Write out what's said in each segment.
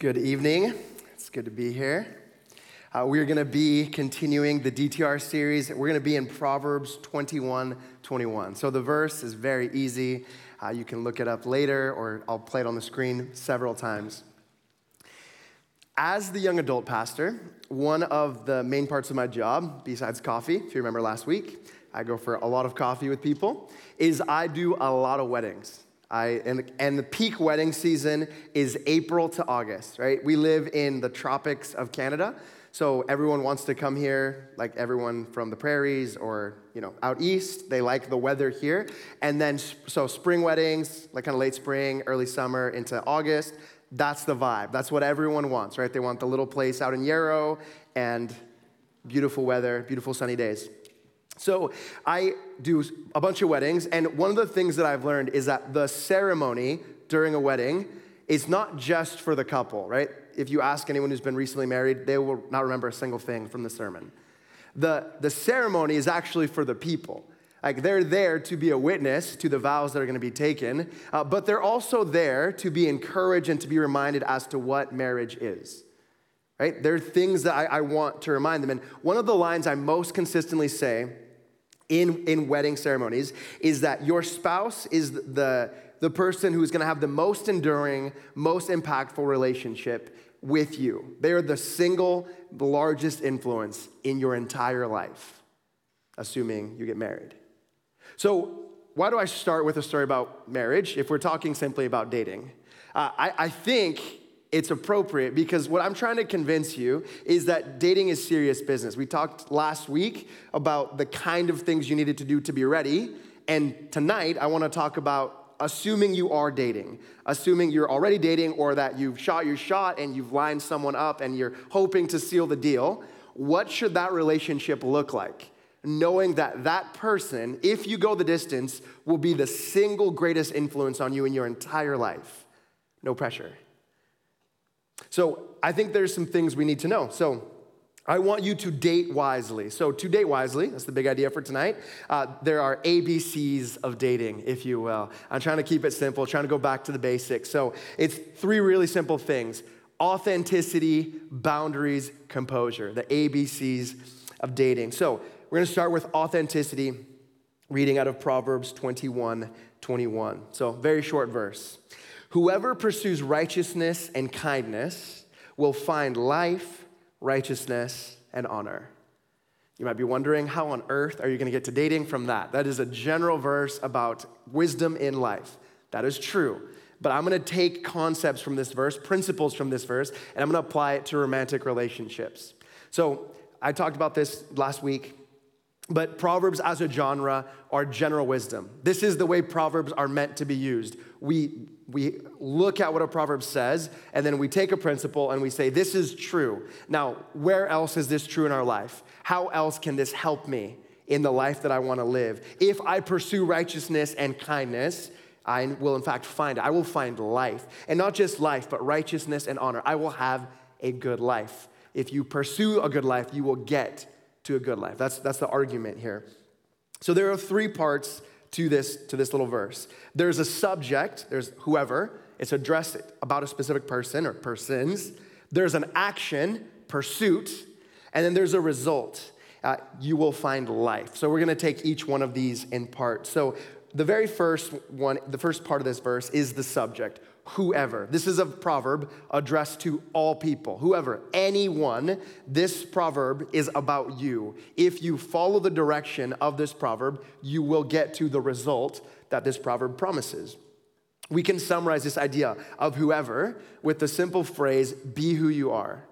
Good evening. It's good to be here. Uh, we're going to be continuing the DTR series. We're going to be in Proverbs 21 21. So the verse is very easy. Uh, you can look it up later, or I'll play it on the screen several times. As the young adult pastor, one of the main parts of my job, besides coffee, if you remember last week, I go for a lot of coffee with people, is I do a lot of weddings. I, and, and the peak wedding season is April to August, right? We live in the tropics of Canada, so everyone wants to come here, like everyone from the prairies or, you know, out east. They like the weather here. And then, so spring weddings, like kind of late spring, early summer into August, that's the vibe. That's what everyone wants, right? They want the little place out in Yarrow and beautiful weather, beautiful sunny days. So I do a bunch of weddings, and one of the things that I've learned is that the ceremony during a wedding is not just for the couple, right? If you ask anyone who's been recently married, they will not remember a single thing from the sermon. The, the ceremony is actually for the people. Like they're there to be a witness to the vows that are going to be taken, uh, but they're also there to be encouraged and to be reminded as to what marriage is. Right? There are things that I, I want to remind them. And one of the lines I most consistently say in, in wedding ceremonies is that your spouse is the, the person who's going to have the most enduring, most impactful relationship with you. They are the single largest influence in your entire life, assuming you get married. So, why do I start with a story about marriage if we're talking simply about dating? Uh, I, I think it's appropriate because what I'm trying to convince you is that dating is serious business. We talked last week about the kind of things you needed to do to be ready. And tonight, I want to talk about assuming you are dating, assuming you're already dating or that you've shot your shot and you've lined someone up and you're hoping to seal the deal. What should that relationship look like? Knowing that that person, if you go the distance, will be the single greatest influence on you in your entire life. No pressure. So I think there's some things we need to know. So I want you to date wisely. So, to date wisely, that's the big idea for tonight. Uh, there are ABCs of dating, if you will. I'm trying to keep it simple, trying to go back to the basics. So, it's three really simple things authenticity, boundaries, composure, the ABCs of dating. So, we're gonna start with authenticity, reading out of Proverbs 21 21. So, very short verse. Whoever pursues righteousness and kindness will find life, righteousness, and honor. You might be wondering, how on earth are you going to get to dating from that? That is a general verse about wisdom in life. That is true. But I'm going to take concepts from this verse, principles from this verse, and I'm going to apply it to romantic relationships. So I talked about this last week. But Proverbs as a genre are general wisdom. This is the way Proverbs are meant to be used. We, we look at what a proverb says, and then we take a principle and we say, This is true. Now, where else is this true in our life? How else can this help me in the life that I want to live? If I pursue righteousness and kindness, I will in fact find. I will find life. And not just life, but righteousness and honor. I will have a good life. If you pursue a good life, you will get to a good life. That's, that's the argument here. So there are three parts to this, to this little verse. There's a subject, there's whoever, it's addressed about a specific person or persons. There's an action, pursuit, and then there's a result. Uh, you will find life. So we're going to take each one of these in part. So the very first one, the first part of this verse is the subject whoever. This is a proverb addressed to all people. Whoever, anyone, this proverb is about you. If you follow the direction of this proverb, you will get to the result that this proverb promises. We can summarize this idea of whoever with the simple phrase, be who you are.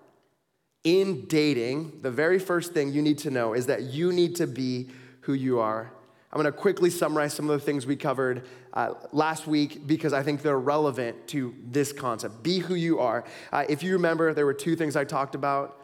In dating, the very first thing you need to know is that you need to be who you are I'm going to quickly summarize some of the things we covered uh, last week because I think they're relevant to this concept. Be who you are. Uh, if you remember, there were two things I talked about.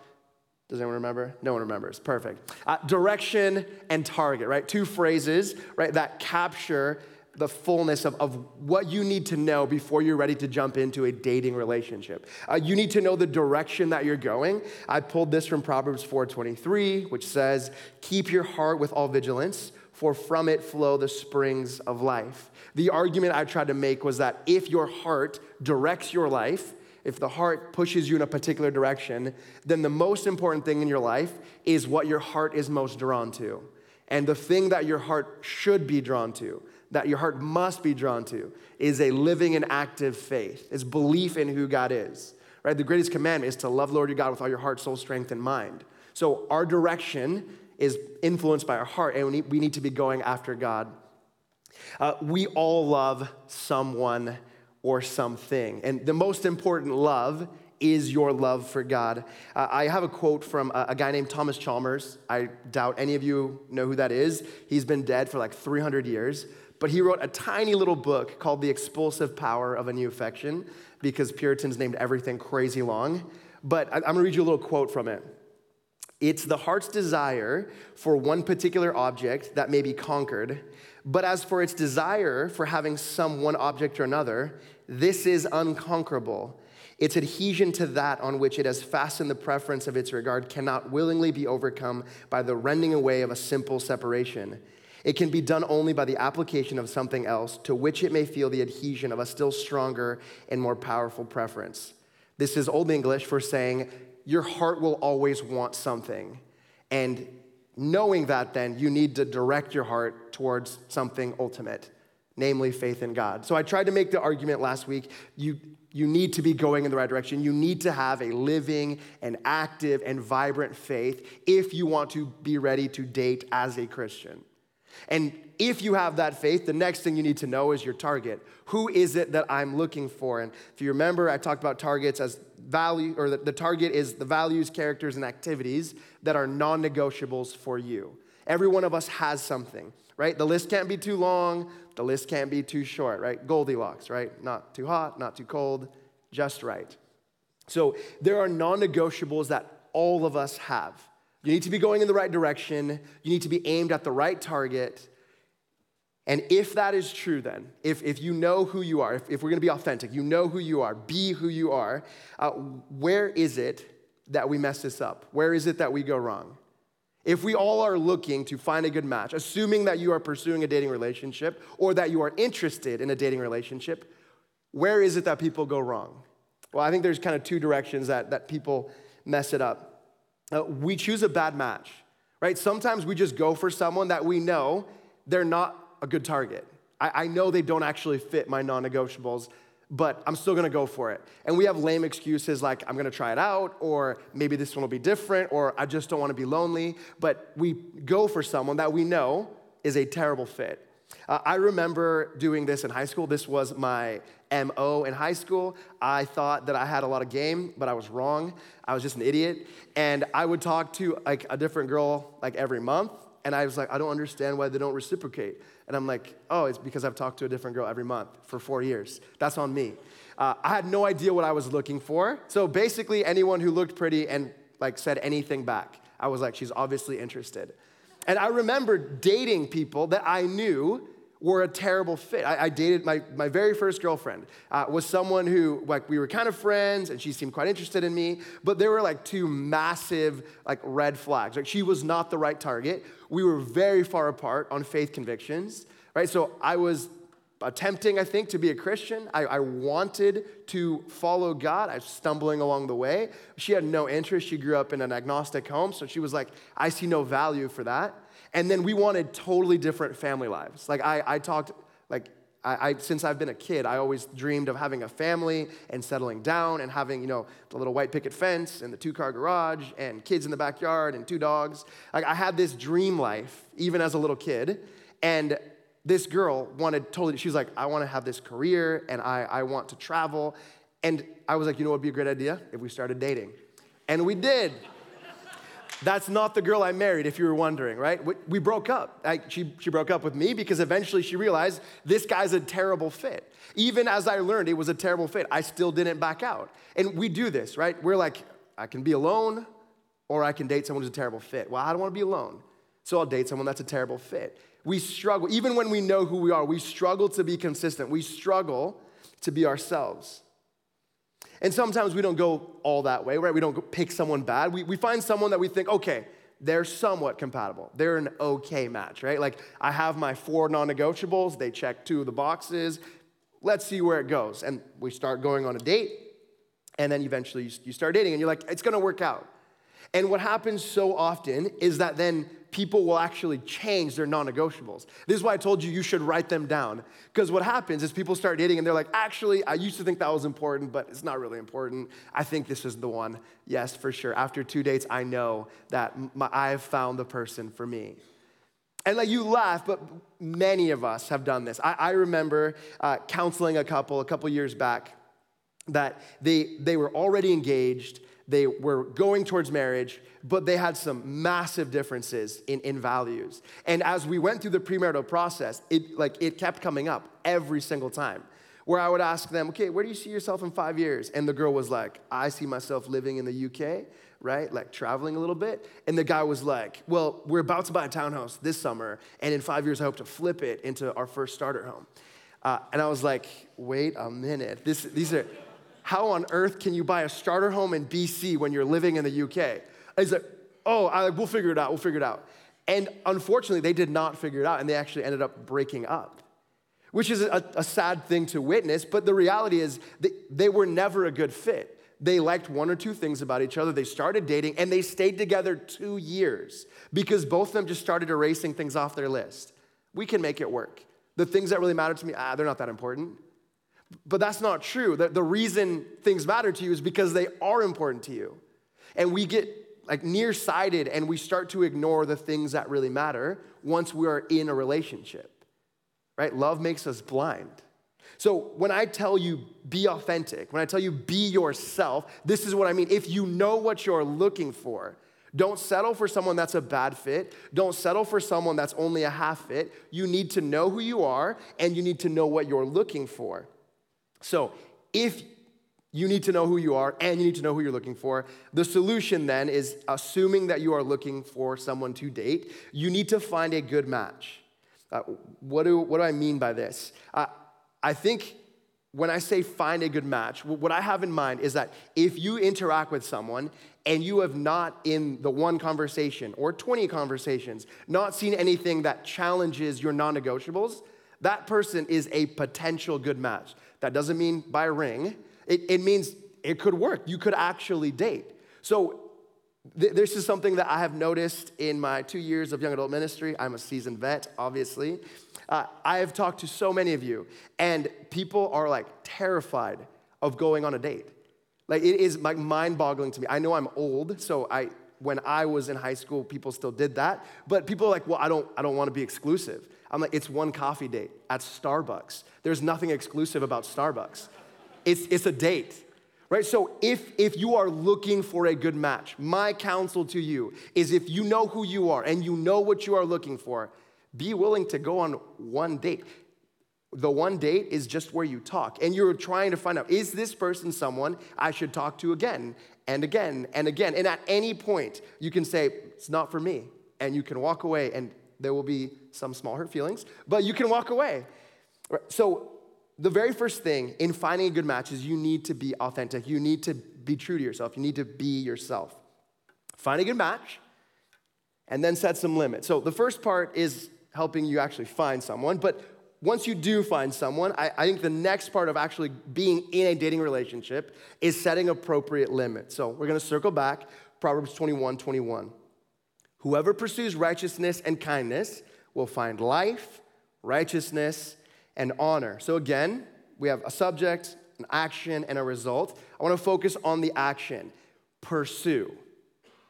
Does anyone remember? No one remembers. Perfect. Uh, direction and target, right? Two phrases, right, that capture the fullness of, of what you need to know before you're ready to jump into a dating relationship. Uh, you need to know the direction that you're going. I pulled this from Proverbs 4:23, which says, "Keep your heart with all vigilance." For from it flow the springs of life. The argument I tried to make was that if your heart directs your life, if the heart pushes you in a particular direction, then the most important thing in your life is what your heart is most drawn to. And the thing that your heart should be drawn to, that your heart must be drawn to, is a living and active faith, is belief in who God is. Right? The greatest commandment is to love Lord your God with all your heart, soul, strength, and mind. So our direction is influenced by our heart, and we need to be going after God. Uh, we all love someone or something. And the most important love is your love for God. Uh, I have a quote from a, a, guy named Thomas Chalmers. I doubt any of you know who that is. He's been dead for like 300 years, but he wrote a tiny little book called The Expulsive Power of a New Affection because Puritans named everything crazy long. But I, I'm gonna read you a little quote from it. It's the heart's desire for one particular object that may be conquered, but as for its desire for having some one object or another, this is unconquerable. Its adhesion to that on which it has fastened the preference of its regard cannot willingly be overcome by the rending away of a simple separation. It can be done only by the application of something else to which it may feel the adhesion of a still stronger and more powerful preference. This is Old English for saying your heart will always want something. And knowing that, then, you need to direct your heart towards something ultimate namely faith in God. So I tried to make the argument last week you, you need to be going in the right direction. You need to have a living and active and vibrant faith if you want to be ready to date as a Christian. And if you have that faith, the next thing you need to know is your target. Who is it that I'm looking for? And if you remember, I talked about targets as value, or the, the target is the values, characters, and activities that are non negotiables for you. Every one of us has something, right? The list can't be too long, the list can't be too short, right? Goldilocks, right? Not too hot, not too cold, just right. So there are non negotiables that all of us have. You need to be going in the right direction, you need to be aimed at the right target. And if that is true, then, if, if you know who you are, if, if we're gonna be authentic, you know who you are, be who you are, uh, where is it that we mess this up? Where is it that we go wrong? If we all are looking to find a good match, assuming that you are pursuing a dating relationship or that you are interested in a dating relationship, where is it that people go wrong? Well, I think there's kind of two directions that, that people mess it up. Uh, we choose a bad match, right? Sometimes we just go for someone that we know they're not a good target. I, I know they don't actually fit my non negotiables, but I'm still gonna go for it. And we have lame excuses like, I'm gonna try it out, or maybe this one will be different, or I just don't wanna be lonely. But we go for someone that we know is a terrible fit. Uh, I remember doing this in high school. This was my MO in high school. I thought that I had a lot of game, but I was wrong. I was just an idiot. And I would talk to like a different girl like every month, and I was like, I don't understand why they don't reciprocate. And I'm like, oh, it's because I've talked to a different girl every month for four years. That's on me. Uh, I had no idea what I was looking for. So basically, anyone who looked pretty and like said anything back, I was like, she's obviously interested. And I remember dating people that I knew were a terrible fit. I, I dated my, my very first girlfriend uh, was someone who like we were kind of friends and she seemed quite interested in me, but there were like two massive like red flags. Like she was not the right target. We were very far apart on faith convictions, right? So I was attempting, I think, to be a Christian. I, I, wanted to follow God. I was stumbling along the way. She had no interest. She grew up in an agnostic home, so she was like, I see no value for that. And then we wanted totally different family lives. Like I, I talked, like I, I, since I've been a kid, I always dreamed of having a family and settling down and having, you know, the little white picket fence and the two-car garage and kids in the backyard and two dogs. Like I had this dream life even as a little kid. And this girl wanted totally, she was like, I want to have this career and I, I want to travel. And I was like, you know what would be a great idea? If we started dating. And we did. That's not the girl I married, if you were wondering, right? We, broke up. I, she, she broke up with me because eventually she realized this guy's a terrible fit. Even as I learned it was a terrible fit, I still didn't back out. And we do this, right? We're like, I can be alone or I can date someone who's a terrible fit. Well, I don't want to be alone. So I'll date someone that's a terrible fit. We struggle, even when we know who we are, we struggle to be consistent. We struggle to be ourselves. And sometimes we don't go all that way, right? We don't pick someone bad. We, we find someone that we think, okay, they're somewhat compatible. They're an okay match, right? Like I have my four non negotiables, they check two of the boxes. Let's see where it goes. And we start going on a date. And then eventually you start dating and you're like, it's gonna work out. And what happens so often is that then people will actually change their non negotiables. This is why I told you you should write them down. Because what happens is people start dating and they're like, actually, I used to think that was important, but it's not really important. I think this is the one. Yes, for sure. After two dates, I know that my, I have found the person for me. And like you laugh, but many of us have done this. I, I remember uh, counseling a couple a couple years back that they, they were already engaged they were going towards marriage, but they had some massive differences in, in values. And as we went through the premarital process, it like it kept coming up every single time. Where I would ask them, okay, where do you see yourself in five years? And the girl was like, I see myself living in the UK, right? Like traveling a little bit. And the guy was like, well, we're about to buy a townhouse this summer, and in five years, I hope to flip it into our first starter home. Uh, and I was like, wait a minute. This, these are how on earth can you buy a starter home in BC when you're living in the UK? He's like, oh, I, we'll figure it out, we'll figure it out. And unfortunately, they did not figure it out, and they actually ended up breaking up, which is a, a sad thing to witness. But the reality is, they, they were never a good fit. They liked one or two things about each other. They started dating, and they stayed together two years because both of them just started erasing things off their list. We can make it work. The things that really matter to me, ah, they're not that important. But that's not true. The, the reason things matter to you is because they are important to you. And we get like nearsighted and we start to ignore the things that really matter once we are in a relationship. Right? Love makes us blind. So when I tell you be authentic, when I tell you be yourself, this is what I mean. If you know what you're looking for, don't settle for someone that's a bad fit. Don't settle for someone that's only a half fit. You need to know who you are and you need to know what you're looking for. So, if you need to know who you are and you need to know who you're looking for. The solution then is assuming that you are looking for someone to date, you need to find a good match. Uh, what, do, what do I mean by this? Uh, I think when I say find a good match, what I have in mind is that if you interact with someone and you have not, in the one conversation or 20 conversations, not seen anything that challenges your non negotiables, that person is a potential good match. That doesn't mean by ring, it, it means it could work. You could actually date. So, th- this is something that I have noticed in my two years of young adult ministry. I'm a seasoned vet, obviously. Uh, I have talked to so many of you, and people are like terrified of going on a date. Like, it is like mind boggling to me. I know I'm old, so I, when I was in high school, people still did that. But people are like, well, I don't, I don't want to be exclusive. I'm like, it's one coffee date at Starbucks. There's nothing exclusive about Starbucks. It's, it's a date, right? So if, if you are looking for a good match, my counsel to you is if you know who you are and you know what you are looking for, be willing to go on one date. The one date is just where you talk, and you're trying to find out is this person someone I should talk to again and again and again? And at any point, you can say, It's not for me, and you can walk away and there will be some small hurt feelings, but you can walk away. So, the very first thing in finding a good match is you need to be authentic. You need to be true to yourself. You need to be yourself. Find a good match and then set some limits. So, the first part is helping you actually find someone, but once you do find someone, I, I, think the next part of actually being in a dating relationship is setting appropriate limits. So we're gonna circle back, Proverbs 21 21. Whoever pursues righteousness and kindness will find life, righteousness, and honor. So again, we have a subject, an action, and a result. I want to focus on the action pursue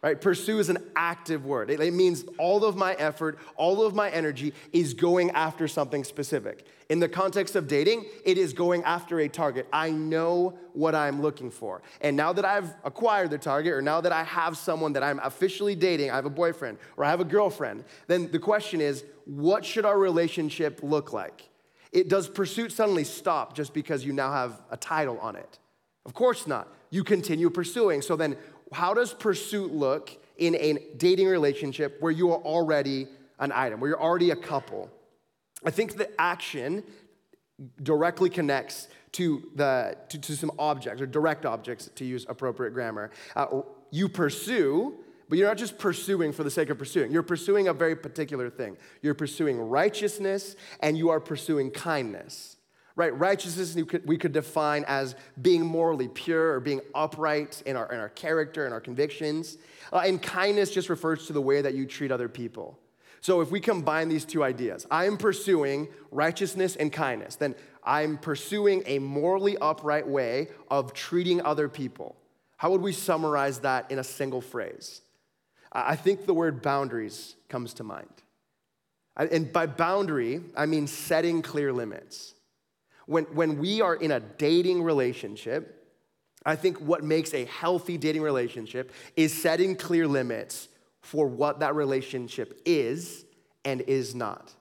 right? Pursue is an active word. It, it, means all of my effort, all of my energy is going after something specific. In the context of dating, it is going after a target. I know what I'm looking for. And now that I've acquired the target, or now that I have someone that I'm officially dating, I have a boyfriend or I have a girlfriend, then the question is, what should our relationship look like? It does pursuit suddenly stop just because you now have a title on it? Of course not. You continue pursuing. So then, how does pursuit look in a dating relationship where you are already an item, where you're already a couple? I think the action directly connects to, the, to, to some objects or direct objects to use appropriate grammar. Uh, you pursue, but you're not just pursuing for the sake of pursuing. You're pursuing a very particular thing. You're pursuing righteousness and you are pursuing kindness. Right? Righteousness we could, define as being morally pure or being upright in our, in our character and our convictions. Uh, and kindness just refers to the way that you treat other people. So if we combine these two ideas, I'm pursuing righteousness and kindness, then I'm pursuing a morally upright way of treating other people. How would we summarize that in a single phrase? I think the word boundaries comes to mind. And by boundary, I mean setting clear limits. When, when we are in a dating relationship, I think what makes a healthy dating relationship is setting clear limits for what that relationship is and is not.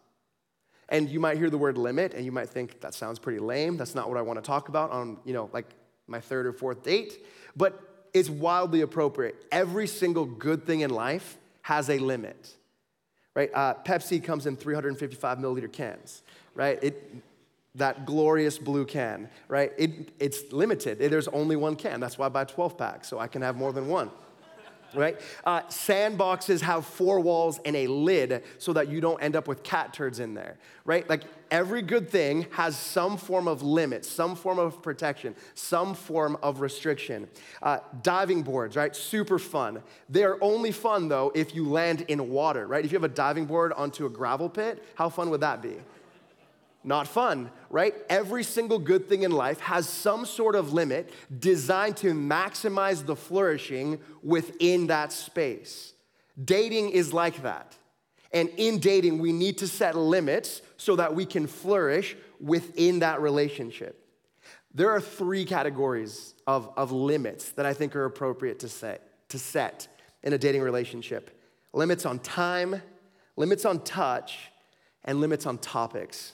And you might hear the word limit and you might think that sounds pretty lame. That's not what I want to talk about on, you know, like my third or fourth date. But it's wildly appropriate. Every single good thing in life has a limit, right? Uh, Pepsi comes in 355 milliliter cans, right? It, that glorious blue can, right? It, it's limited. There's only one can. That's why I buy 12 packs, so I can have more than one right? Uh, sandboxes have four walls and a lid so that you don't end up with cat turds in there, right? Like every good thing has some form of limit, some form of protection, some form of restriction. Uh, diving boards, right? Super fun. They're only fun though if you land in water, right? If you have a diving board onto a gravel pit, how fun would that be? Not fun, right? Every single good thing in life has some sort of limit designed to maximize the flourishing within that space. Dating is like that. And in dating, we need to set limits so that we can flourish within that relationship. There are three categories of, of limits that I think are appropriate to set, to set in a dating relationship limits on time, limits on touch, and limits on topics.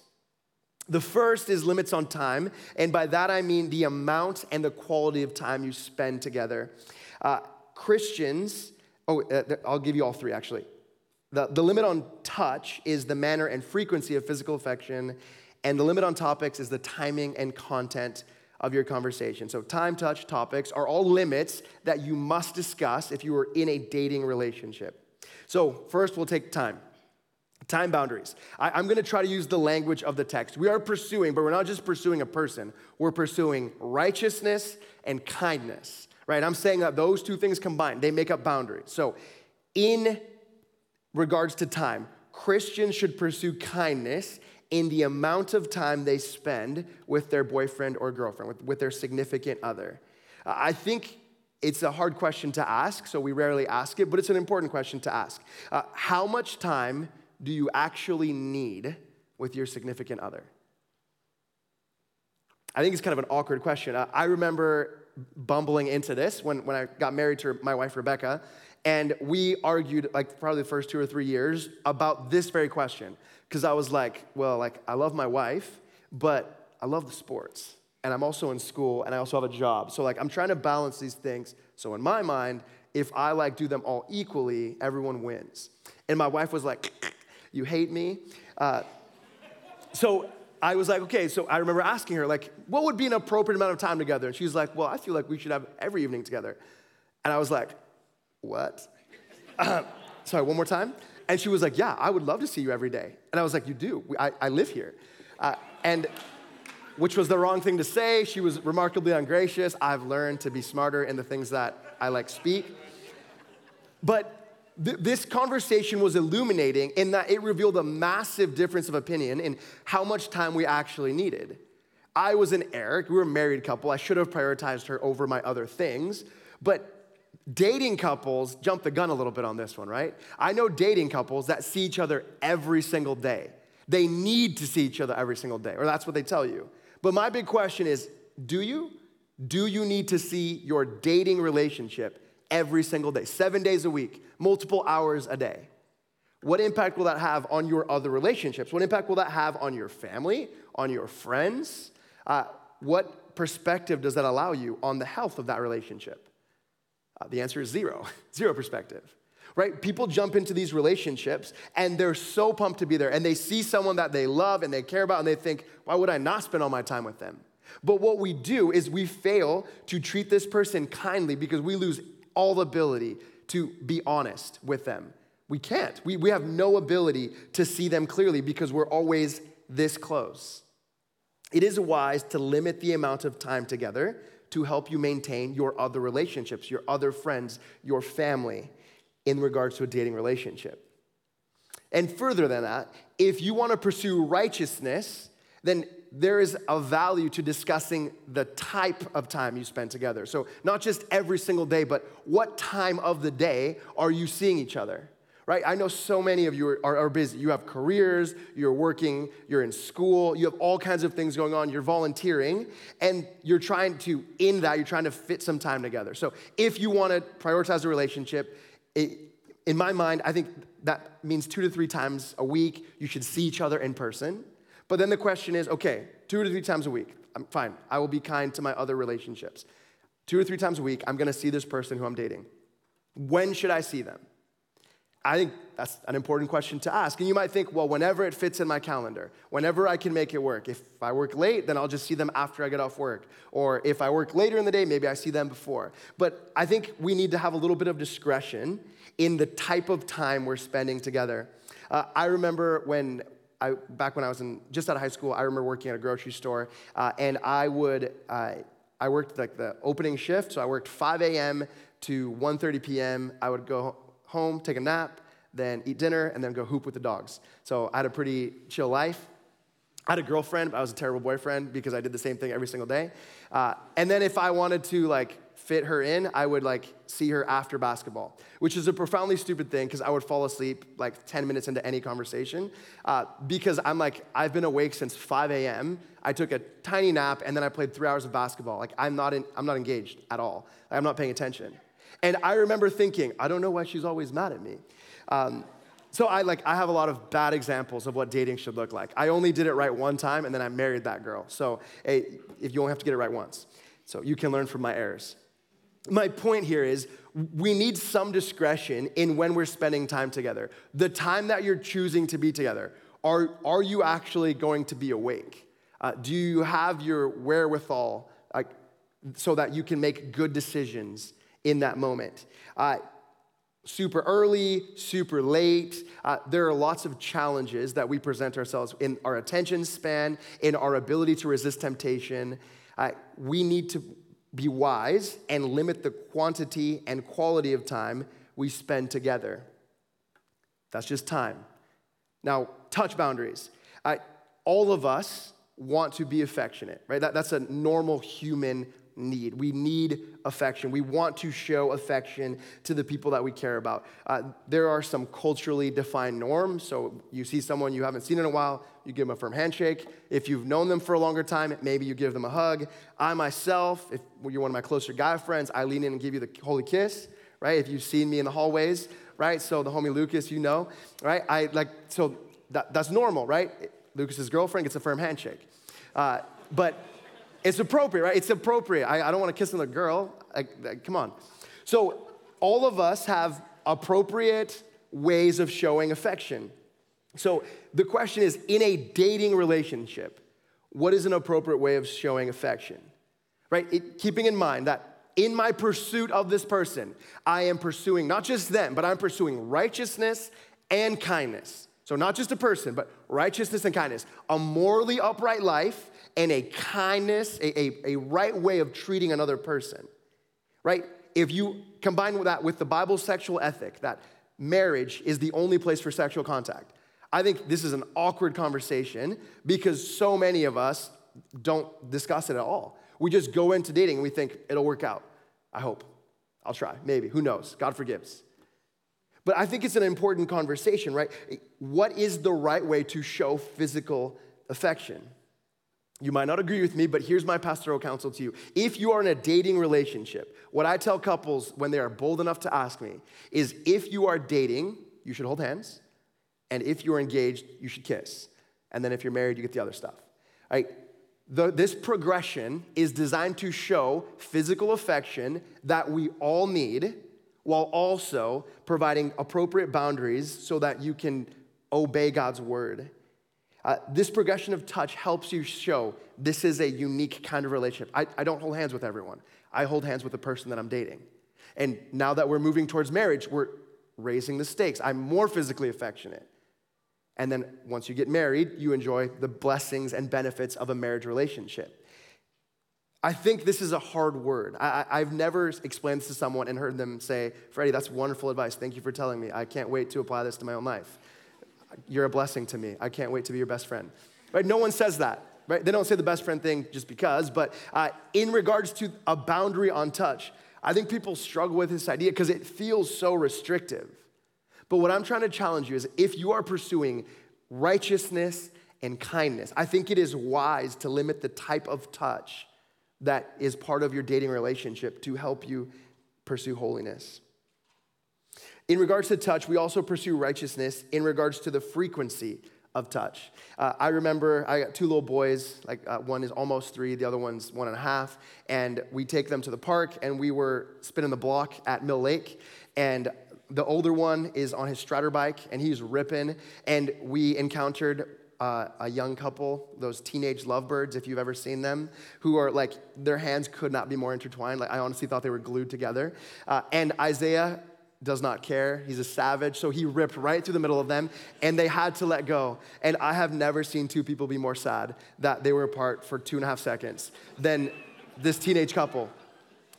The first is limits on time, and by that I mean the amount and the quality of time you spend together. Uh, Christians, oh, uh, I'll give you all three actually. The, the limit on touch is the manner and frequency of physical affection, and the limit on topics is the timing and content of your conversation. So, time, touch, topics are all limits that you must discuss if you are in a dating relationship. So, first, we'll take time. Time boundaries. I, am going to try to use the language of the text. We are pursuing, but we're not just pursuing a person, we're pursuing righteousness and kindness, right? I'm saying that those two things combined, they make up boundaries. So, in regards to time, Christians should pursue kindness in the amount of time they spend with their boyfriend or girlfriend, with, with their significant other. Uh, I think it's a hard question to ask, so we rarely ask it, but it's an important question to ask. Uh, how much time do you actually need with your significant other? I think it's kind of an awkward question. I remember bumbling into this when, when I got married to my wife, Rebecca, and we argued like probably the first two or three years about this very question. Because I was like, well, like, I love my wife, but I love the sports. And I'm also in school and I also have a job. So, like, I'm trying to balance these things. So, in my mind, if I like do them all equally, everyone wins. And my wife was like, you hate me. Uh, so I was like, okay, so I remember asking her, like, what would be an appropriate amount of time together? And she's like, well, I feel like we should have every evening together. And I was like, what? Uh, sorry, one more time? And she was like, yeah, I would love to see you every day. And I was like, you do. I, I live here. Uh, and which was the wrong thing to say. She was remarkably ungracious. I've learned to be smarter in the things that I like speak. But th- this conversation was illuminating in that it revealed a massive difference of opinion in how much time we actually needed. I was an Eric, we were a married couple. I should have prioritized her over my other things, but dating couples jump the gun a little bit on this one, right? I know dating couples that see each other every single day. They need to see each other every single day, or that's what they tell you. But my big question is do you? Do you need to see your dating relationship every single day, seven days a week, multiple hours a day. What impact will that have on your other relationships? What impact will that have on your family, on your friends? Uh, what perspective does that allow you on the health of that relationship? Uh, the answer is zero, zero perspective. Right? People jump into these relationships and they're so pumped to be there and they see someone that they love and they care about and they think, why would I not spend all my time with them? But what we do is we fail to treat this person kindly because we lose all ability to be honest with them. We can't. We, we have no ability to see them clearly because we're always this close. it is wise to limit the amount of time together to help you maintain your other relationships, your other friends, your family in regards to a dating relationship. And further than that, if you want to pursue righteousness, then there is a value to discussing the type of time you spend together. So, not just every single day, but what time of the day are you seeing each other? Right? I know so many of you are, are, busy. You have careers, you're working, you're in school, you have all kinds of things going on, you're volunteering, and you're trying to, in that, you're trying to fit some time together. So, if you want to prioritize a relationship, it, in my mind, I think that means two to three times a week you should see each other in person. But then the question is okay, two to three times a week, I'm fine. I will be kind to my other relationships. Two or three times a week, I'm gonna see this person who I'm dating. When should I see them? I think that's an important question to ask. And you might think, well, whenever it fits in my calendar, whenever I can make it work. If I work late, then I'll just see them after I get off work. Or if I work later in the day, maybe I see them before. But I think we need to have a little bit of discretion in the type of time we're spending together. Uh, I remember when I, back when I was in, just out of high school, I remember working at a grocery store, uh, and I would, uh, I worked like the opening shift, so I worked 5 a.m. to 1.30 p.m. I would go home, take a nap, then eat dinner, and then go hoop with the dogs. So I had a pretty chill life. I had a girlfriend, but I was a terrible boyfriend because I did the same thing every single day. Uh, and then if I wanted to like fit her in, I would like see her after basketball, which is a profoundly stupid thing because I would fall asleep like 10 minutes into any conversation uh, because I'm like, I've been awake since 5 a.m. I took a tiny nap and then I played three hours of basketball. Like I'm not, in, I'm not engaged at all. I'm not paying attention. And I remember thinking, I don't know why she's always mad at me. Um, so I like I have a lot of bad examples of what dating should look like. I only did it right one time and then I married that girl. So hey, if you only have to get it right once. So you can learn from my errors my point here is we need some discretion in when we're spending time together. The time that you're choosing to be together, are, are you actually going to be awake? Uh, do you have your wherewithal like, so that you can make good decisions in that moment? Uh, super early, super late. Uh, there are lots of challenges that we present ourselves in our attention span, in our ability to resist temptation. Uh, we need to be wise and limit the quantity and quality of time we spend together. That's just time. Now, touch boundaries. I, all of us want to be affectionate, right? That, that's a normal human need. We need affection. We want to show affection to the people that we care about. Uh, there are some culturally defined norms. So you see someone you haven't seen in a while, you give them a firm handshake. If you've known them for a longer time, maybe you give them a hug. I myself, if you're one of my closer guy friends, I lean in and give you the holy kiss, right? If you've seen me in the hallways, right? So the homie Lucas, you know, right? I like, so that, that's normal, right? Lucas's girlfriend gets a firm handshake. Uh, but it's appropriate, right? It's appropriate. I, I don't want to kiss another girl. I, I, come on. So, all of us have appropriate ways of showing affection. So, the question is in a dating relationship, what is an appropriate way of showing affection? Right? It, keeping in mind that in my pursuit of this person, I am pursuing not just them, but I'm pursuing righteousness and kindness. So, not just a person, but righteousness and kindness. A morally upright life and a kindness, a, a, a right way of treating another person, right? If you combine that with the Bible's sexual ethic, that marriage is the only place for sexual contact, I think this is an awkward conversation because so many of us don't discuss it at all. We just go into dating and we think it'll work out. I hope. I'll try. Maybe. Who knows? God forgives. But I think it's an important conversation, right? What is the right way to show physical affection? You might not agree with me, but here's my pastoral counsel to you. If you are in a dating relationship, what I tell couples when they are bold enough to ask me is if you are dating, you should hold hands. And if you're engaged, you should kiss. And then if you're married, you get the other stuff. Right? The, this progression is designed to show physical affection that we all need while also providing appropriate boundaries so that you can obey God's word. Uh, this progression of touch helps you show this is a unique kind of relationship. I, I don't hold hands with everyone, I hold hands with the person that I'm dating. And now that we're moving towards marriage, we're raising the stakes. I'm more physically affectionate. And then once you get married, you enjoy the blessings and benefits of a marriage relationship. I think this is a hard word. I, have never explained this to someone and heard them say, Freddie, that's wonderful advice. Thank you for telling me. I can't wait to apply this to my own life. You're a blessing to me. I can't wait to be your best friend. Right? No one says that. Right? They don't say the best friend thing just because, but uh, in regards to a boundary on touch, I think people struggle with this idea because it feels so restrictive. But what I'm trying to challenge you is if you are pursuing righteousness and kindness, I think it is wise to limit the type of touch that is part of your dating relationship to help you pursue holiness. In regards to touch, we also pursue righteousness in regards to the frequency of touch. Uh, I remember I got two little boys, like uh, one is almost three, the other one's one and a half, and we take them to the park and we were spinning the block at Mill Lake, and the older one is on his strider bike and he's ripping, and we encountered uh, a young couple, those teenage lovebirds, if you've ever seen them, who are like, their hands could not be more intertwined. Like, I honestly thought they were glued together. Uh, and Isaiah does not care. He's a savage. So he ripped right through the middle of them, and they had to let go. And I have never seen two people be more sad that they were apart for two and a half seconds than this teenage couple.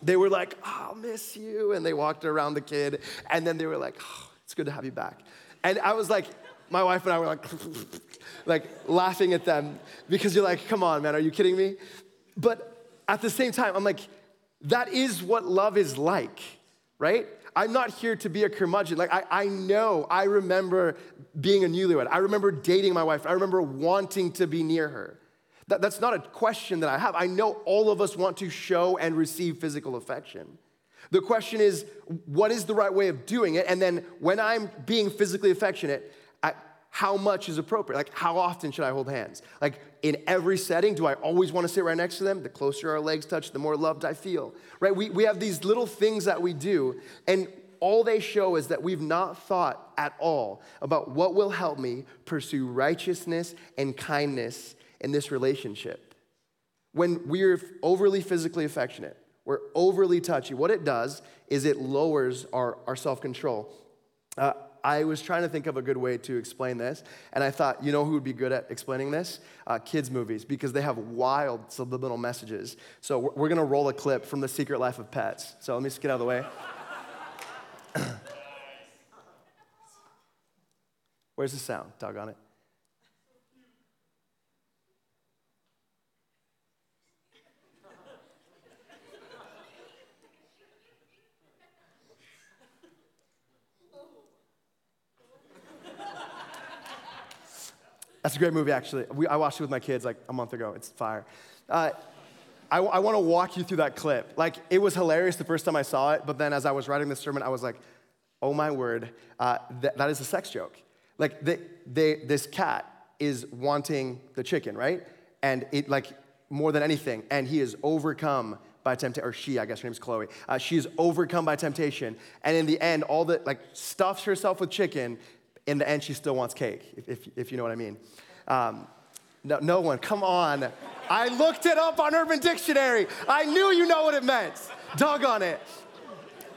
They were like, oh, I'll miss you. And they walked around the kid, and then they were like, oh, it's good to have you back. And I was like, my wife and I were like, like laughing at them because you're like, come on, man, are you kidding me? But at the same time, I'm like, that is what love is like, right? I'm not here to be a curmudgeon. Like, I, I know, I remember being a newlywed. I remember dating my wife. I remember wanting to be near her. That, that's not a question that I have. I know all of us want to show and receive physical affection. The question is, what is the right way of doing it? And then when I'm being physically affectionate, how much is appropriate? Like, how often should I hold hands? Like, in every setting, do I always want to sit right next to them? The closer our legs touch, the more loved I feel, right? We, we have these little things that we do, and all they show is that we've not thought at all about what will help me pursue righteousness and kindness in this relationship. When we're overly physically affectionate, we're overly touchy, what it does is it lowers our, our self control. Uh, I was trying to think of a good way to explain this, and I thought, you know who would be good at explaining this? Uh, kids' movies, because they have wild subliminal messages. So we're, we're gonna roll a clip from The Secret Life of Pets. So let me just get out of the way. Where's the sound? Doggone it. That's a great movie, actually. We, I watched it with my kids like a month ago. It's fire. Uh, I, I want to walk you through that clip. Like, it was hilarious the first time I saw it, but then as I was writing this sermon, I was like, oh my word, uh, th- that is a sex joke. Like, they, they, this cat is wanting the chicken, right? And it, like, more than anything, and he is overcome by temptation, or she, I guess her name's Chloe. Uh, she is overcome by temptation, and in the end, all the, like, stuffs herself with chicken, in the end, she still wants cake, if, if, if you know what I mean. Um, no, no one, come on. I looked it up on Urban Dictionary. I knew you know what it meant. Dog on it.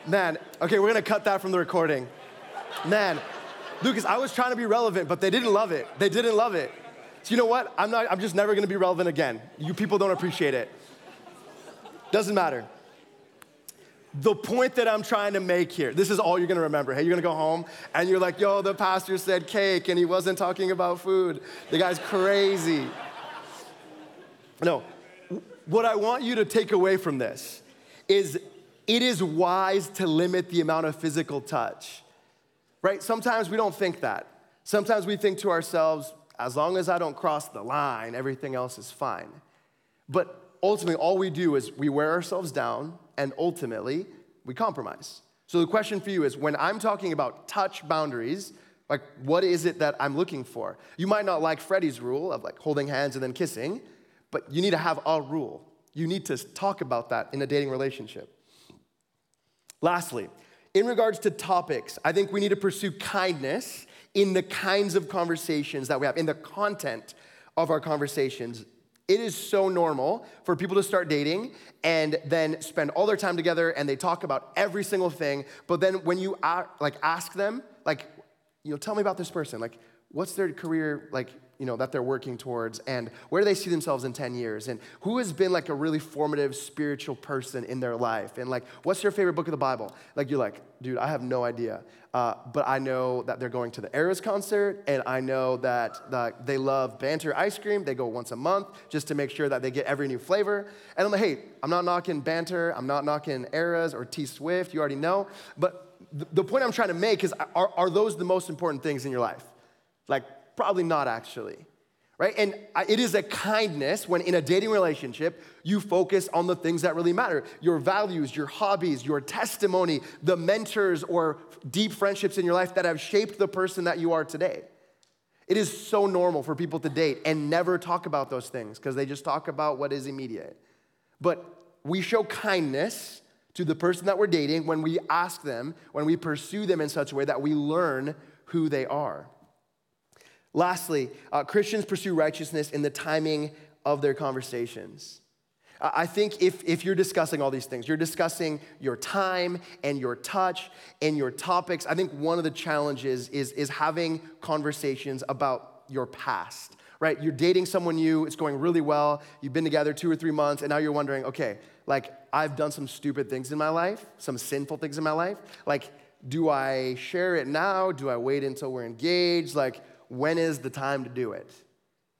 Man, okay, we're gonna cut that from the recording. Man, Lucas, I was trying to be relevant, but they didn't love it. They didn't love it. So you know what? I'm not, I'm just never gonna be relevant again. You people don't appreciate it. Doesn't matter the point that I'm trying to make here, this is all you're gonna remember. Hey, you're gonna go home and you're like, yo, the pastor said cake and he wasn't talking about food. The guy's crazy. No, what I want you to take away from this is it is wise to limit the amount of physical touch, right? Sometimes we don't think that. Sometimes we think to ourselves, as long as I don't cross the line, everything else is fine. But ultimately, all we do is we wear ourselves down and ultimately we compromise. So the question for you is when I'm talking about touch boundaries, like what is it that I'm looking for? You might not like Freddie's rule of like holding hands and then kissing, but you need to have a rule. You need to talk about that in a dating relationship. Lastly, in regards to topics, I think we need to pursue kindness in the kinds of conversations that we have, in the content of our conversations. It is so normal for people to start dating and then spend all their time together and they talk about every single thing. But then when you like ask them, like, you know, tell me about this person. Like, what's their career like you know that they're working towards and where do they see themselves in 10 years and who has been like a really formative spiritual person in their life and like what's your favorite book of the bible? Like you're like dude i have no idea. Uh, but i know that they're going to the eras concert and i know that the, they love banter ice cream. They go once a month just to make sure that they get every new flavor. And i'm like hey i'm not knocking banter. I'm not knocking eras or t swift. You already know. But the, the point i'm trying to make is are, are those the most important things in your life? Like Probably not actually. Right? And it is a kindness when in a dating relationship, you focus on the things that really matter your values, your hobbies, your testimony, the mentors or deep friendships in your life that have shaped the person that you are today. It is so normal for people to date and never talk about those things because they just talk about what is immediate. But we show kindness to the person that we're dating when we ask them, when we pursue them in such a way that we learn who they are. Lastly, uh, Christians pursue righteousness in the timing of their conversations. I think if, if you're discussing all these things, you're discussing your time and your touch and your topics, I think one of the challenges is, is having conversations about your past, right? You're dating someone new, it's going really well, you've been together two or three months, and now you're wondering, okay, like I've done some stupid things in my life, some sinful things in my life. Like, do I share it now? Do I wait until we're engaged? Like, when is the time to do it?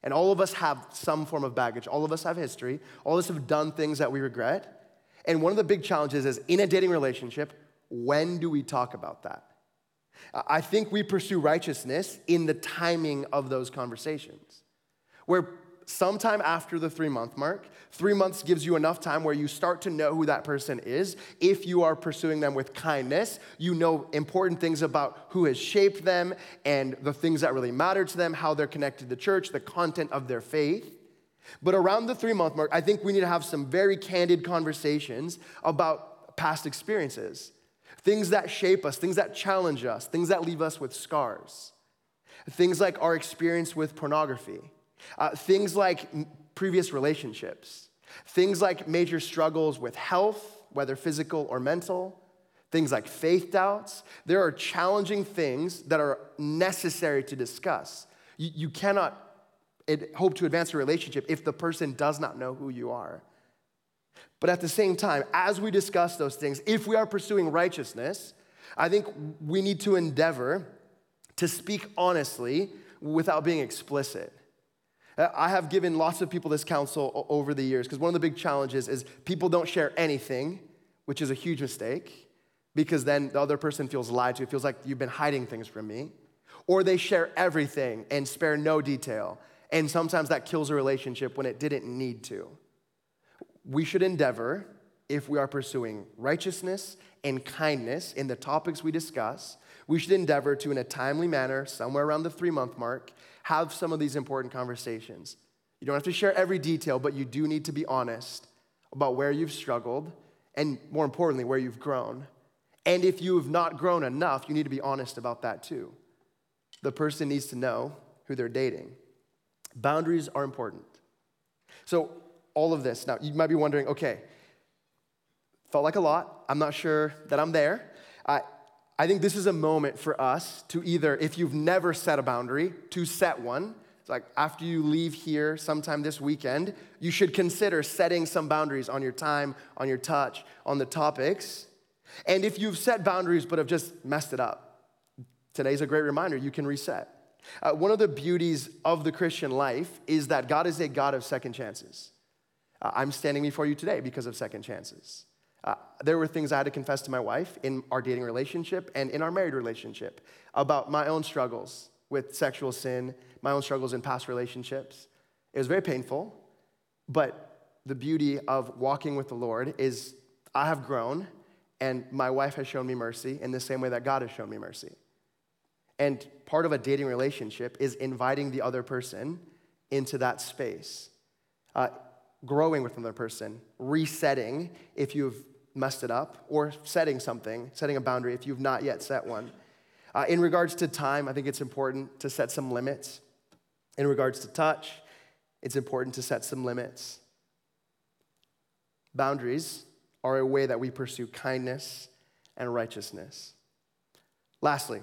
And all of us have some form of baggage. All of us have history. All of us have done things that we regret. And one of the big challenges is in a dating relationship, when do we talk about that? I think we pursue righteousness in the timing of those conversations. Where sometime after the three month mark. Three months gives you enough time where you start to know who that person is. If you are pursuing them with kindness, you know important things about who has shaped them and the things that really matter to them, how they're connected to the church, the content of their faith. But around the three month mark, I think we need to have some very candid conversations about past experiences, things that shape us, things that challenge us, things that leave us with scars, things like our experience with pornography uh, things like previous relationships, things like major struggles with health, whether physical or mental, things like faith doubts. There are challenging things that are necessary to discuss. You, you cannot hope to advance a relationship if the person does not know who you are. But at the same time, as we discuss those things, if we are pursuing righteousness, I think we need to endeavor to speak honestly without being explicit. Uh, I have given lots of people this counsel over the years because one of the big challenges is people don't share anything, which is a huge mistake because then the other person feels lied to. It feels like you've been hiding things from me. Or they share everything and spare no detail. And sometimes that kills a relationship when it didn't need to. We should endeavor, if we are pursuing righteousness and kindness in the topics we discuss, we should endeavor to, in a timely manner, somewhere around the three month mark, have some of these important conversations. You don't have to share every detail, but you do need to be honest about where you've struggled and, more importantly, where you've grown. And if you have not grown enough, you need to be honest about that too. The person needs to know who they're dating. Boundaries are important. So, all of this, now you might be wondering okay, felt like a lot. I'm not sure that I'm there. I, I think this is a moment for us to either, if you've never set a boundary, to set one. It's like after you leave here sometime this weekend, you should consider setting some boundaries on your time, on your touch, on the topics. And if you've set boundaries but have just messed it up, today's a great reminder you can reset. Uh, one of the beauties of the Christian life is that God is a God of second chances. Uh, I'm standing before you today because of second chances. Uh, there were things I had to confess to my wife in our dating relationship and in our married relationship about my own struggles with sexual sin, my own struggles in past relationships. It was very painful, but the beauty of walking with the Lord is I have grown, and my wife has shown me mercy in the same way that God has shown me mercy. And part of a dating relationship is inviting the other person into that space. Uh, growing with another person, resetting if you've messed it up, or setting something, setting a boundary if you've not yet set one. Uh, in regards to time, I think it's important to set some limits. In regards to touch, it's important to set some limits. Boundaries are a way that we pursue kindness and righteousness. Lastly,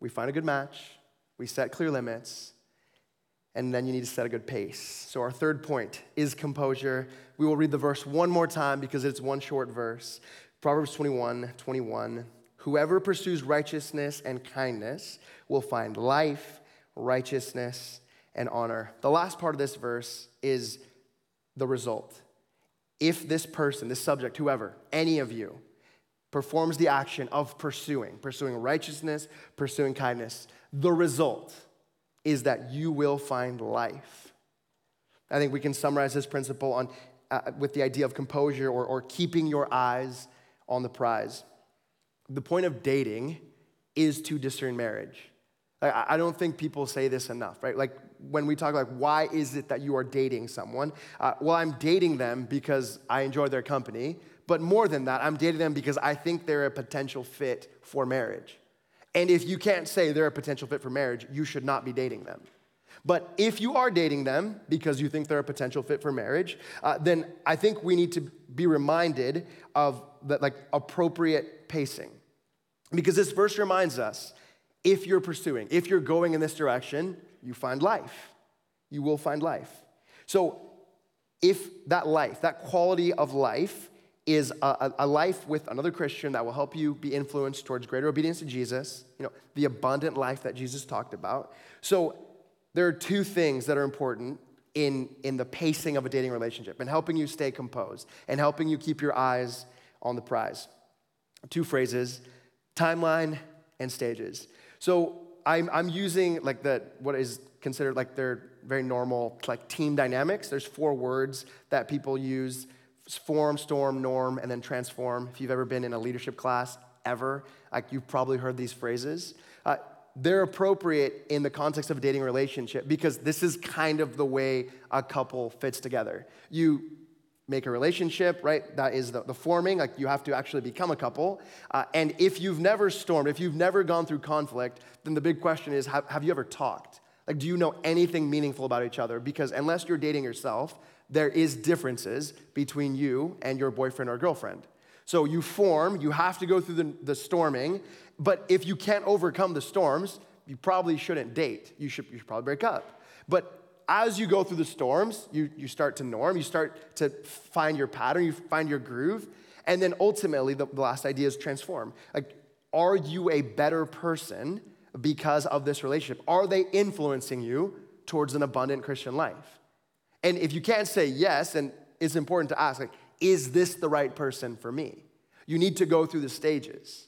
we find a good match, we set clear limits, and then you need to set a good pace. So, our third point is composure. We will read the verse one more time because it's one short verse. Proverbs 21 21. Whoever pursues righteousness and kindness will find life, righteousness, and honor. The last part of this verse is the result. If this person, this subject, whoever, any of you, performs the action of pursuing, pursuing righteousness, pursuing kindness, the result is that you will find life. I think we can summarize this principle on, uh, with the idea of composure or, or keeping your eyes on the prize. The point of dating is to discern marriage. I, don't think people say this enough, right? Like when we talk like, why is it that you are dating someone? Uh, well, I'm dating them because I enjoy their company. But more than that, I'm dating them because I think they're a potential fit for marriage. And if you can't say they're a potential fit for marriage, you should not be dating them. But if you are dating them because you think they're a potential fit for marriage, uh, then I think we need to be reminded of the like appropriate pacing. Because this verse reminds us if you're pursuing, if you're going in this direction, you find life. You will find life. So if that life, that quality of life, is a, a, life with another Christian that will help you be influenced towards greater obedience to Jesus, you know, the abundant life that Jesus talked about. So there are two things that are important in, in the pacing of a dating relationship and helping you stay composed and helping you keep your eyes on the prize. Two phrases, timeline and stages. So I'm, I'm using like the, what is considered like their very normal like team dynamics. There's four words that people use form, storm, norm, and then transform. If you've ever been in a leadership class, ever, like you've probably heard these phrases. Uh, they're appropriate in the context of a dating relationship because this is kind of the way a couple fits together. You make a relationship, right? That is the, the forming, like you have to actually become a couple. Uh, and if you've never stormed, if you've never gone through conflict, then the big question is have, have you ever talked? Like, do you know anything meaningful about each other? Because unless you're dating yourself, there is differences between you and your boyfriend or girlfriend. So you form, you have to go through the, the storming, but if you can't overcome the storms, you probably shouldn't date. You should, you should probably break up. But as you go through the storms, you, you start to norm, you start to find your pattern, you find your groove, and then ultimately, the, the last idea is transform. Like, are you a better person because of this relationship? Are they influencing you towards an abundant Christian life? And if you can't say yes, then it's important to ask, like, is this the right person for me? You need to go through the stages,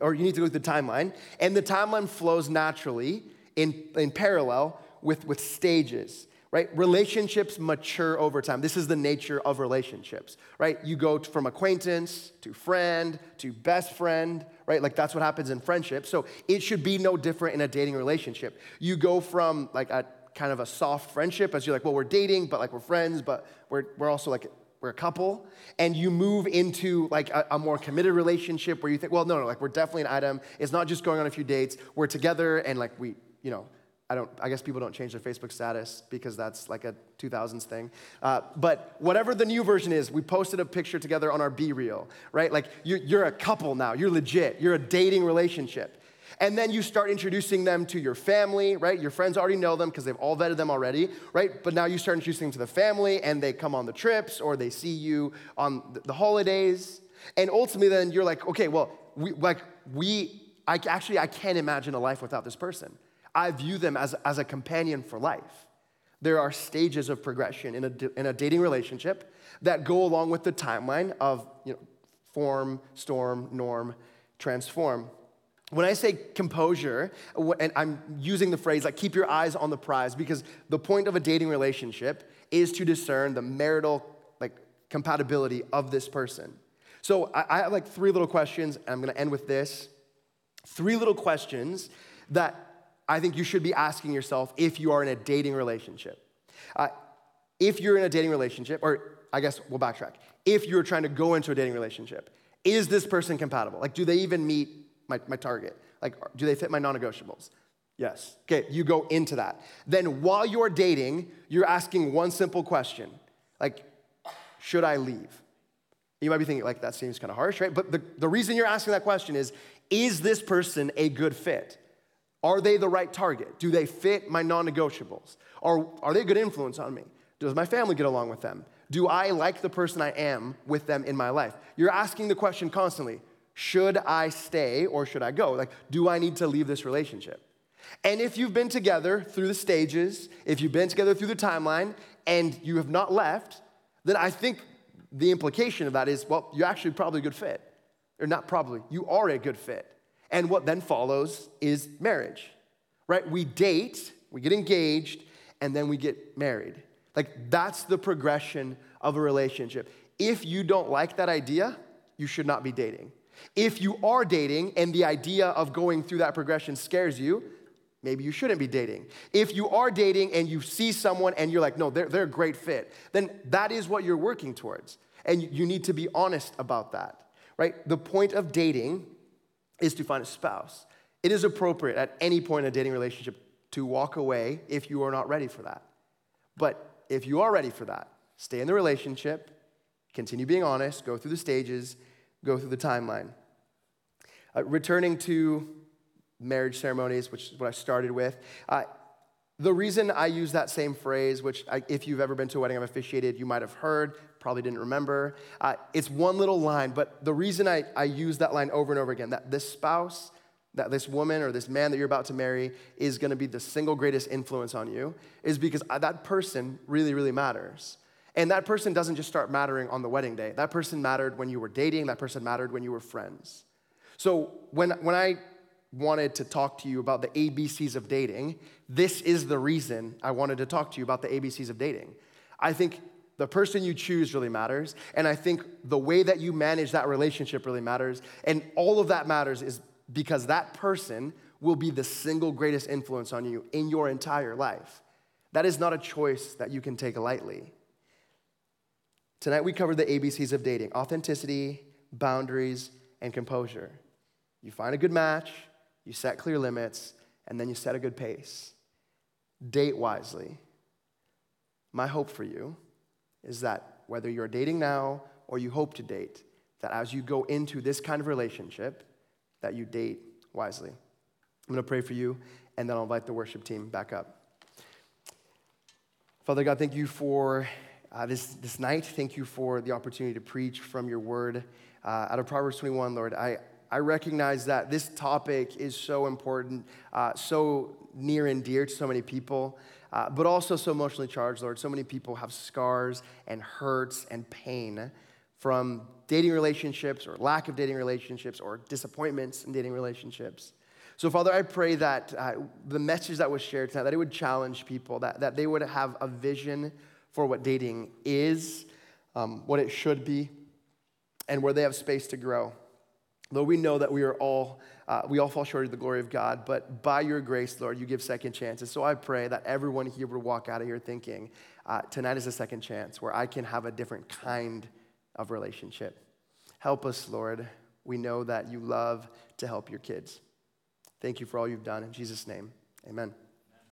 or you need to go through the timeline. And the timeline flows naturally in, in parallel with, with stages, right? Relationships mature over time. This is the nature of relationships, right? You go from acquaintance to friend to best friend, right? Like that's what happens in friendship. So it should be no different in a dating relationship. You go from like a kind of a soft friendship as you're like, well, we're dating, but like we're friends, but we're, we're also like, we're a couple. And you move into like a, a more committed relationship where you think, well, no, no, like we're definitely an item. It's not just going on a few dates. We're together and like we, you know, I don't, I guess people don't change their Facebook status because that's like a 2000s thing. Uh, but whatever the new version is, we posted a picture together on our BeReal, right? Like you're, you're a couple now, you're legit, you're a dating relationship. And then you start introducing them to your family, right? Your friends already know them because they've all vetted them already, right? But now you start introducing them to the family and they come on the trips or they see you on the holidays. And ultimately, then you're like, okay, well, we, like, we, I, actually, I can't imagine a life without this person. I view them as, as a companion for life. There are stages of progression in a, in a dating relationship that go along with the timeline of you know, form, storm, norm, transform. When I say composure, and I'm using the phrase like keep your eyes on the prize because the point of a dating relationship is to discern the marital like compatibility of this person. So I, have like three little questions, and I'm gonna end with this. Three little questions that I think you should be asking yourself if you are in a dating relationship. Uh, if you're in a dating relationship, or I guess we'll backtrack. If you're trying to go into a dating relationship, is this person compatible? Like, do they even meet my, my target? Like, do they fit my non negotiables? Yes. Okay, you go into that. Then while you're dating, you're asking one simple question like, should I leave? You might be thinking, like, that seems kind of harsh, right? But the, the reason you're asking that question is, is this person a good fit? Are they the right target? Do they fit my non negotiables? Are, are they a good influence on me? Does my family get along with them? Do I like the person I am with them in my life? You're asking the question constantly should I stay or should I go? Like, do I need to leave this relationship? And if you've been together through the stages, if you've been together through the timeline, and you have not left, then I think the implication of that is well, you're actually probably a good fit. Or not probably, you are a good fit. And what then follows is marriage, right? We date, we get engaged, and then we get married. Like, that's the progression of a relationship. If you don't like that idea, you should not be dating. If you are dating and the idea of going through that progression scares you, maybe you shouldn't be dating. If you are dating and you see someone and you're like, no, they're, they're a great fit, then that is what you're working towards. And you need to be honest about that, right? The point of dating is to find a spouse. It is appropriate at any point in a dating relationship to walk away if you are not ready for that. But if you are ready for that, stay in the relationship, continue being honest, go through the stages, go through the timeline. Uh, returning to marriage ceremonies, which is what I started with, uh, the reason I use that same phrase, which I, if you've ever been to a wedding I've officiated, you might have heard, probably didn't remember, uh, it's one little line, but the reason I, I use that line over and over again, that this spouse, that this woman or this man that you're about to marry is to be the single greatest influence on you, is because uh, that person really, really matters. And that person doesn't just start mattering on the wedding day. That person mattered when you were dating, that person mattered when you were friends. So when, when I wanted to talk to you about the ABCs of dating, this is the reason I wanted to talk to you about the ABCs of dating. I think the person you choose really matters, and I think the way that you manage that relationship really matters, and all of that matters is because that person will be the single greatest influence on you in your entire life. That is not a choice that you can take lightly. Tonight we covered the ABCs of dating authenticity, boundaries, and composure. You find a good match, you set clear limits, and then you set a good pace. Date wisely. My hope for you is that whether you're dating now or you hope to date, that as you go into this kind of relationship, that you date wisely. I'm going to pray for you, and then I'll invite the worship team back up. Father God, thank you for uh, this, this night. Thank you for the opportunity to preach from your word uh, out of Proverbs 21, Lord. I, I recognize that this topic is so important, uh, so near and dear to so many people, uh, but also so emotionally charged, Lord. So many people have scars and hurts and pain from dating relationships or lack of dating relationships or disappointments in dating relationships. So, Father, I pray that uh, the message that was shared tonight, that it would challenge people, that, that they would have a vision for what dating is, um, what it should be, and where they have space to grow. Though we know that we are all, uh, we all fall short of the glory of God, but by your grace, Lord, you give second chances. So I pray that everyone here would walk out of here thinking, uh, tonight is a second chance where I can have a different kind of relationship. Help us, Lord. We know that you love to help your kids. Thank you for all you've done. In Jesus' name, amen.